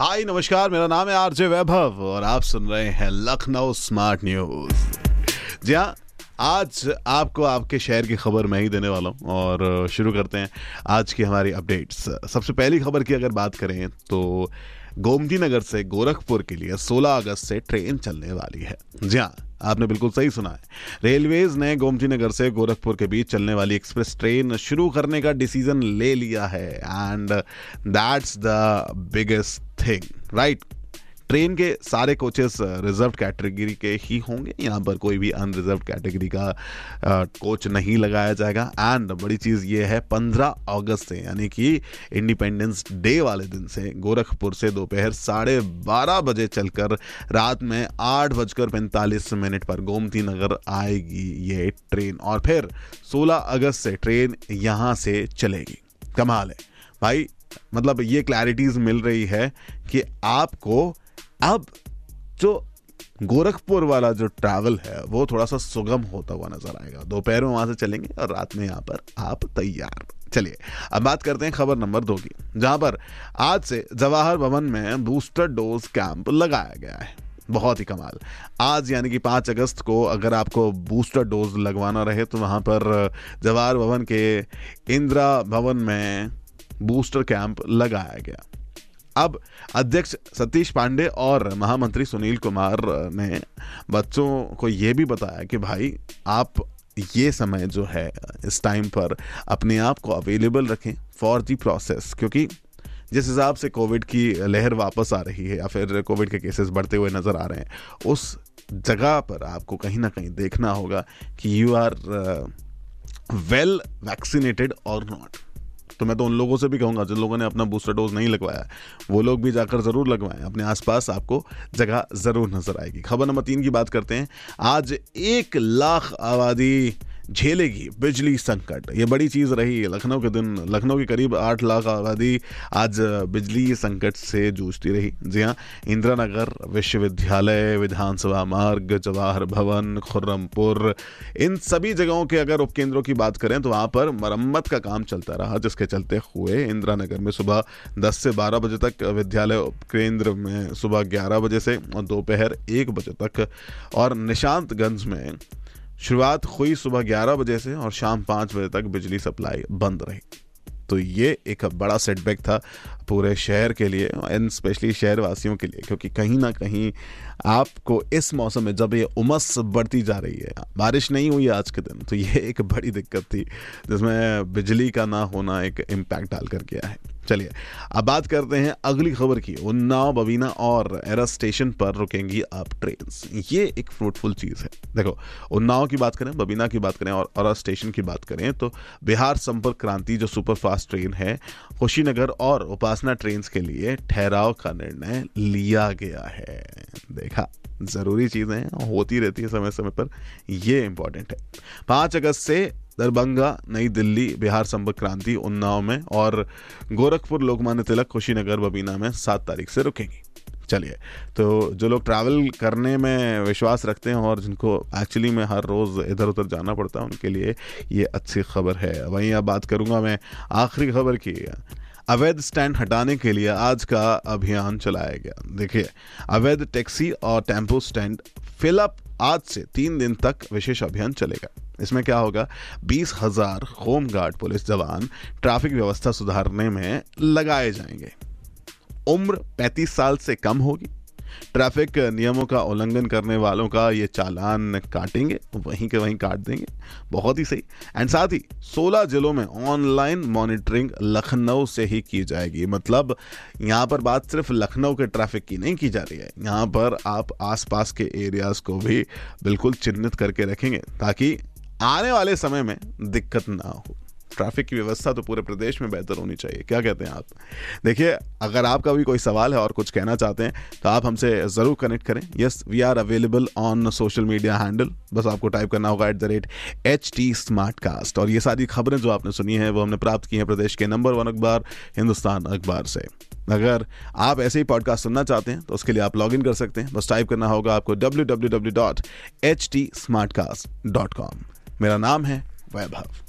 हाय, नमस्कार, मेरा नाम है आरजे वैभव और आप सुन रहे हैं लखनऊ स्मार्ट न्यूज़। जी हाँ आज आपको आपके शहर की खबर मैं ही देने वाला हूँ और शुरू करते हैं आज की हमारी अपडेट्स। सबसे पहली खबर की अगर बात करें तो गोमती नगर से गोरखपुर के लिए 16 अगस्त से ट्रेन चलने वाली है। जी हाँ आपने बिल्कुल सही सुना है। रेलवेज ने गोमती नगर से गोरखपुर के बीच चलने वाली एक्सप्रेस ट्रेन शुरू करने का डिसीज़न ले लिया है and that's the biggest thing right train के सारे कोचेस रिज़र्व कैटेगरी के ही होंगे। यहाँ पर कोई भी अनरिजर्व कैटेगरी का कोच uh, नहीं लगाया जाएगा। एंड बड़ी चीज़ ये है 15 अगस्त से यानी कि इंडिपेंडेंस डे वाले दिन से गोरखपुर से दोपहर साढ़े बारह बजे चलकर रात में आठ बजकर पैंतालीस मिनट पर गोमती नगर आएगी ये ट्रेन और फिर 16 अगस्त से ट्रेन यहाँ से चलेगी। कमाल है। भाई मतलब ये क्लैरिटीज मिल रही है कि आपको अब जो गोरखपुर वाला जो ट्रैवल है, वो थोड़ा सा सुगम होता हुआ नज़र आएगा। दोपहर में वहाँ से चलेंगे और रात में यहाँ पर आप तैयार। चलिए, अब बात करते हैं खबर नंबर दो की, जहाँ पर आज से जवाहर भवन में बूस्टर डोज कैंप लगाया गया है। बहुत ही कमाल। आज यानी कि पाँच अगस्त को अगर आपको बूस्टर डोज लगवाना रहे तो वहाँ पर जवाहर भवन के इंदिरा भवन में बूस्टर कैंप लगाया गया। अब अध्यक्ष सतीश पांडे और महामंत्री सुनील कुमार ने बच्चों को यह भी बताया कि भाई, आप ये समय जो है, इस टाइम पर अपने आप को अवेलेबल रखें फॉर दी प्रोसेस क्योंकि जिस हिसाब से कोविड की लहर वापस आ रही है या फिर कोविड के केसेस बढ़ते हुए नज़र आ रहे हैं, उस जगह पर आपको कहीं ना कहीं देखना होगा कि you are well vaccinated or not तो मैं तो उन लोगों से भी कहूँगा, जिन लोगों ने अपना बूस्टर डोज नहीं लगवाया वो लोग भी जाकर ज़रूर लगवाएँ। अपने आसपास आपको जगह ज़रूर नज़र आएगी। खबर नंबर तीन की बात करते हैं। आज एक लाख आबादी झेलेगी, बिजली संकट। ये बड़ी चीज़ रही, लखनऊ के दिन, लखनऊ के करीब आठ लाख आबादी आज बिजली संकट से जूझती रही। जी हाँ इंदिरा नगर विश्वविद्यालय, विधानसभा मार्ग, जवाहर भवन, खुर्रमपुर, इन सभी जगहों के अगर उपकेंद्रों की बात करें तो वहाँ पर मरम्मत का काम चलता रहा, जिसके चलते हुए इंदिरा नगर में सुबह दस से बारह बजे तक विद्यालय उपकेंद्र में सुबह ग्यारह बजे से और दोपहर एक बजे तक और निशांतगंज में शुरुआत हुई सुबह 11 बजे से और शाम पाँच बजे तक बिजली सप्लाई बंद रही। तो ये एक बड़ा सेटबैक था पूरे शहर के लिए एंड स्पेशली शहर वासियों के लिए, क्योंकि कहीं ना कहीं आपको इस मौसम में जब ये उमस बढ़ती जा रही है, बारिश नहीं हुई आज के दिन तो ये एक बड़ी दिक्कत थी, जिसमें बिजली का ना होना एक इम्पैक्ट डाल कर गया है। चलिए, अब बात करते हैं अगली खबर की। उन्नाव बबीना और एरा स्टेशन पर रुकेंगी अब ट्रेन ये एक फ्रूटफुल चीज़ है। देखो उन्नाव की बात करें, बबीना की बात करें और एरा स्टेशन की बात करें तो बिहार संपर्क क्रांति जो सुपर फास्ट ट्रेन है, कुशीनगर और उपासना ट्रेन के लिए ठहराव का निर्णय लिया गया है। देखा। ज़रूरी चीज़ें होती रहती है समय समय पर। ये इंपॉर्टेंट है। पाँच अगस्त से दरभंगा, नई दिल्ली, बिहार संपर्क क्रांति उन्नाव में और गोरखपुर, लोकमान्य तिलक, कुशीनगर, बबीना में सात तारीख से रुकेंगी। चलिए तो जो लोग ट्रैवल करने में विश्वास रखते हैं और जिनको एक्चुअली में हर रोज़ इधर उधर जाना पड़ता है, उनके लिए ये अच्छी खबर है। वहीं अब बात करूँगा मैं आखिरी खबर की। अवैध स्टैंड हटाने के लिए आज का अभियान चलाया गया। देखिए, अवैध टैक्सी और टेंपो स्टैंड फिलअप आज से तीन दिन तक विशेष अभियान चलेगा। इसमें क्या होगा? बीस हज़ार होमगार्ड पुलिस जवान ट्रैफ़िक व्यवस्था सुधारने में लगाए जाएँगे। उम्र 35 साल से कम होगी। ट्रैफ़िक नियमों का उल्लंघन करने वालों का ये चालान काटेंगे, वहीं के वहीं काट देंगे। बहुत ही सही। एंड साथ ही 16 जिलों में ऑनलाइन मॉनिटरिंग लखनऊ से ही की जाएगी। मतलब यहाँ पर बात सिर्फ़ लखनऊ के ट्रैफ़िक की नहीं की जा रही है। यहाँ पर आप आसपास के एरियाज़ को भी बिल्कुल चिन्हित करके रखेंगे ताकि आने वाले समय में दिक्कत ना हो। ट्रैफ़िक की व्यवस्था तो पूरे प्रदेश में बेहतर होनी चाहिए। क्या कहते हैं आप? देखिए, अगर आपका भी कोई सवाल है और कुछ कहना चाहते हैं तो आप हमसे ज़रूर कनेक्ट करें। Yes we are available on social media handle बस आपको टाइप करना होगा at the rate H T Smartcast और ये सारी खबरें जो आपने सुनी है, वो हमने प्राप्त की हैं प्रदेश के नंबर वन अखबार, हिंदुस्तान अखबार से। अगर आप ऐसे ही पॉडकास्ट सुनना चाहते हैं तो उसके लिए आप लॉग इन कर सकते हैं। बस टाइप करना होगा आपको W W W dot H T Smartcast dot com मेरा नाम है वैभव।